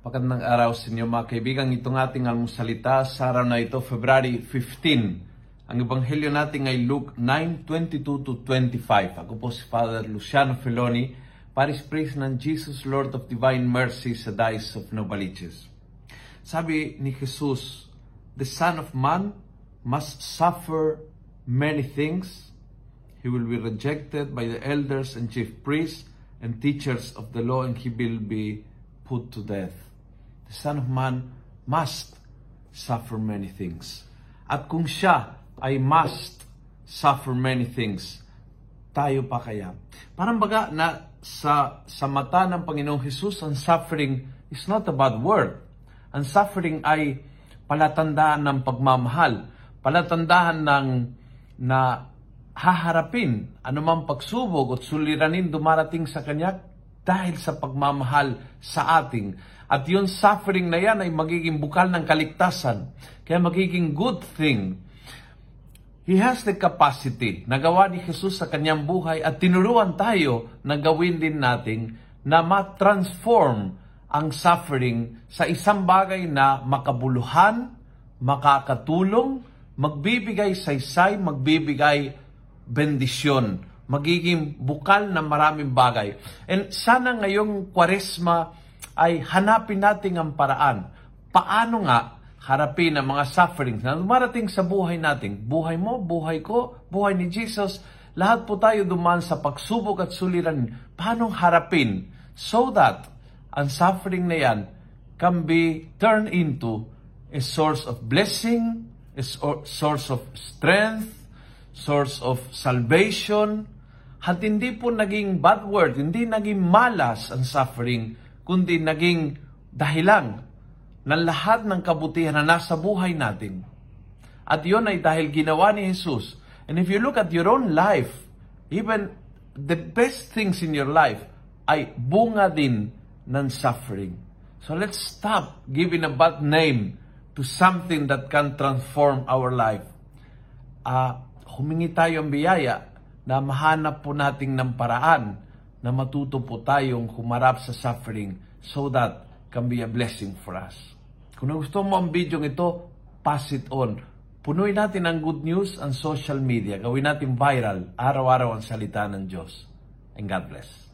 Pagandang araw sa inyo mga kaibigan. Itong ating almusalita sa araw na ito, February 15. Ang ebanghelyo natin ay Luke 9:22 to 25. Ako po si Father Luciano Feloni, Paris Priest ng Jesus Lord of Divine Mercy sa Dice of Novaliches. Sabi ni Jesus, The Son of Man must suffer many things. He will be rejected by the elders and chief priests and teachers of the law and he will be put to death. The Son of Man must suffer many things. At kung siya ay must suffer many things, tayo pa kaya? Parang baga na sa, sa mata ng Panginoong Jesus, ang suffering is not a bad word. Ang suffering ay palatandaan ng pagmamahal, palatandaan ng na haharapin anumang pagsubok at suliranin dumarating sa Kanya dahil sa pagmamahal sa ating. At yung suffering na yan ay magiging bukal ng kaligtasan. Kaya magiging good thing. He has the capacity na gawa ni Jesus sa kanyang buhay at tinuruan tayo na gawin din natin na ma-transform ang suffering sa isang bagay na makabuluhan, makakatulong, magbibigay saysay, magbibigay bendisyon, magiging bukal ng maraming bagay. And sana ngayong kwaresma ay hanapin natin ang paraan. Paano nga harapin ang mga sufferings na dumarating sa buhay natin? Buhay mo, buhay ko, buhay ni Jesus, lahat po tayo duman sa pagsubok at suliran. Paano harapin so that ang suffering na yan can be turned into a source of blessing, a source of strength, source of salvation, at hindi po naging bad word, hindi naging malas ang suffering, kundi naging dahilan ng lahat ng kabutihan na nasa buhay natin. At yon ay dahil ginawa ni Jesus. And if you look at your own life, even the best things in your life ay bunga din ng suffering. So let's stop giving a bad name to something that can transform our life. Uh, humingi tayo ang biyaya na mahanap po natin ng paraan na matuto po tayong humarap sa suffering so that can be a blessing for us. Kung gusto mo ang video ito, pass it on. Punuin natin ang good news ang social media. Gawin natin viral, araw-araw ang salita ng Diyos. And God bless.